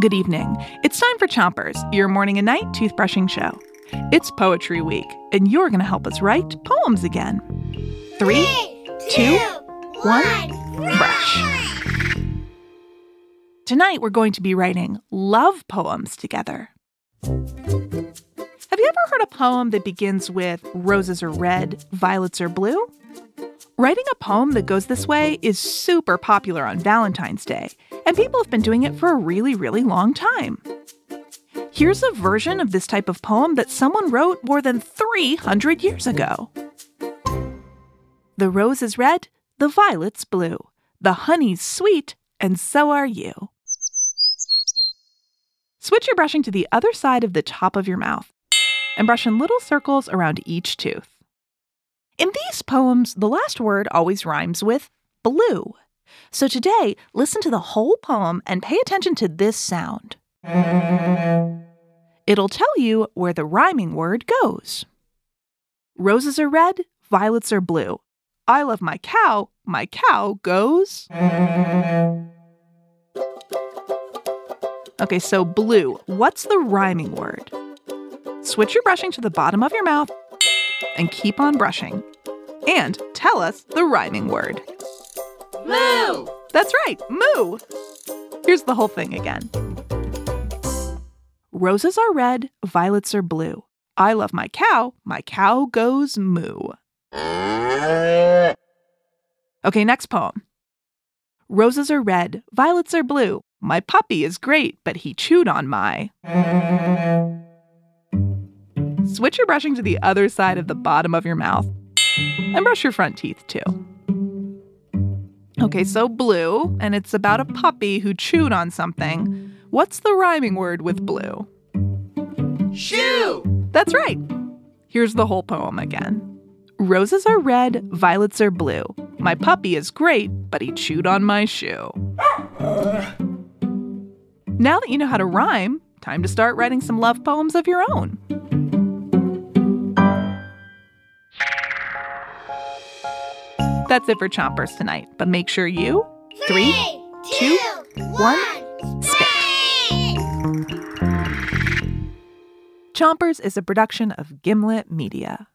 Good evening. It's time for Chompers, your morning and night toothbrushing show. It's Poetry Week, and you're going to help us write poems again. Three, two, one, brush. Tonight, we're going to be writing love poems together. Have you ever heard a poem that begins with roses are red, violets are blue? Writing a poem that goes this way is super popular on Valentine's Day, and people have been doing it for a really, really long time. Here's a version of this type of poem that someone wrote more than 300 years ago. The rose is red, the violet's blue, the honey's sweet, and so are you. Switch your brushing to the other side of the top of your mouth and brush in little circles around each tooth. In these poems, the last word always rhymes with blue. So today, listen to the whole poem and pay attention to this sound. It'll tell you where the rhyming word goes. Roses are red, violets are blue. I love my cow, my cow goes. Okay, so blue, what's the rhyming word? Switch your brushing to the bottom of your mouth and keep on brushing. And tell us the rhyming word. Moo! That's right, moo! Here's the whole thing again. Roses are red, violets are blue. I love my cow, my cow goes moo. Okay, next poem. Roses are red, violets are blue. My puppy is great, but he chewed on my. Switch your brushing to the other side of the bottom of your mouth and brush your front teeth too. Okay, so blue, and it's about a puppy who chewed on something. What's the rhyming word with blue? Shoe! That's right. Here's the whole poem again. Roses are red, violets are blue. My puppy is great, but he chewed on my shoe. Now that you know how to rhyme, time to start writing some love poems of your own. That's it for Chompers tonight, but make sure you three, two, one, spit. Chompers is a production of Gimlet Media.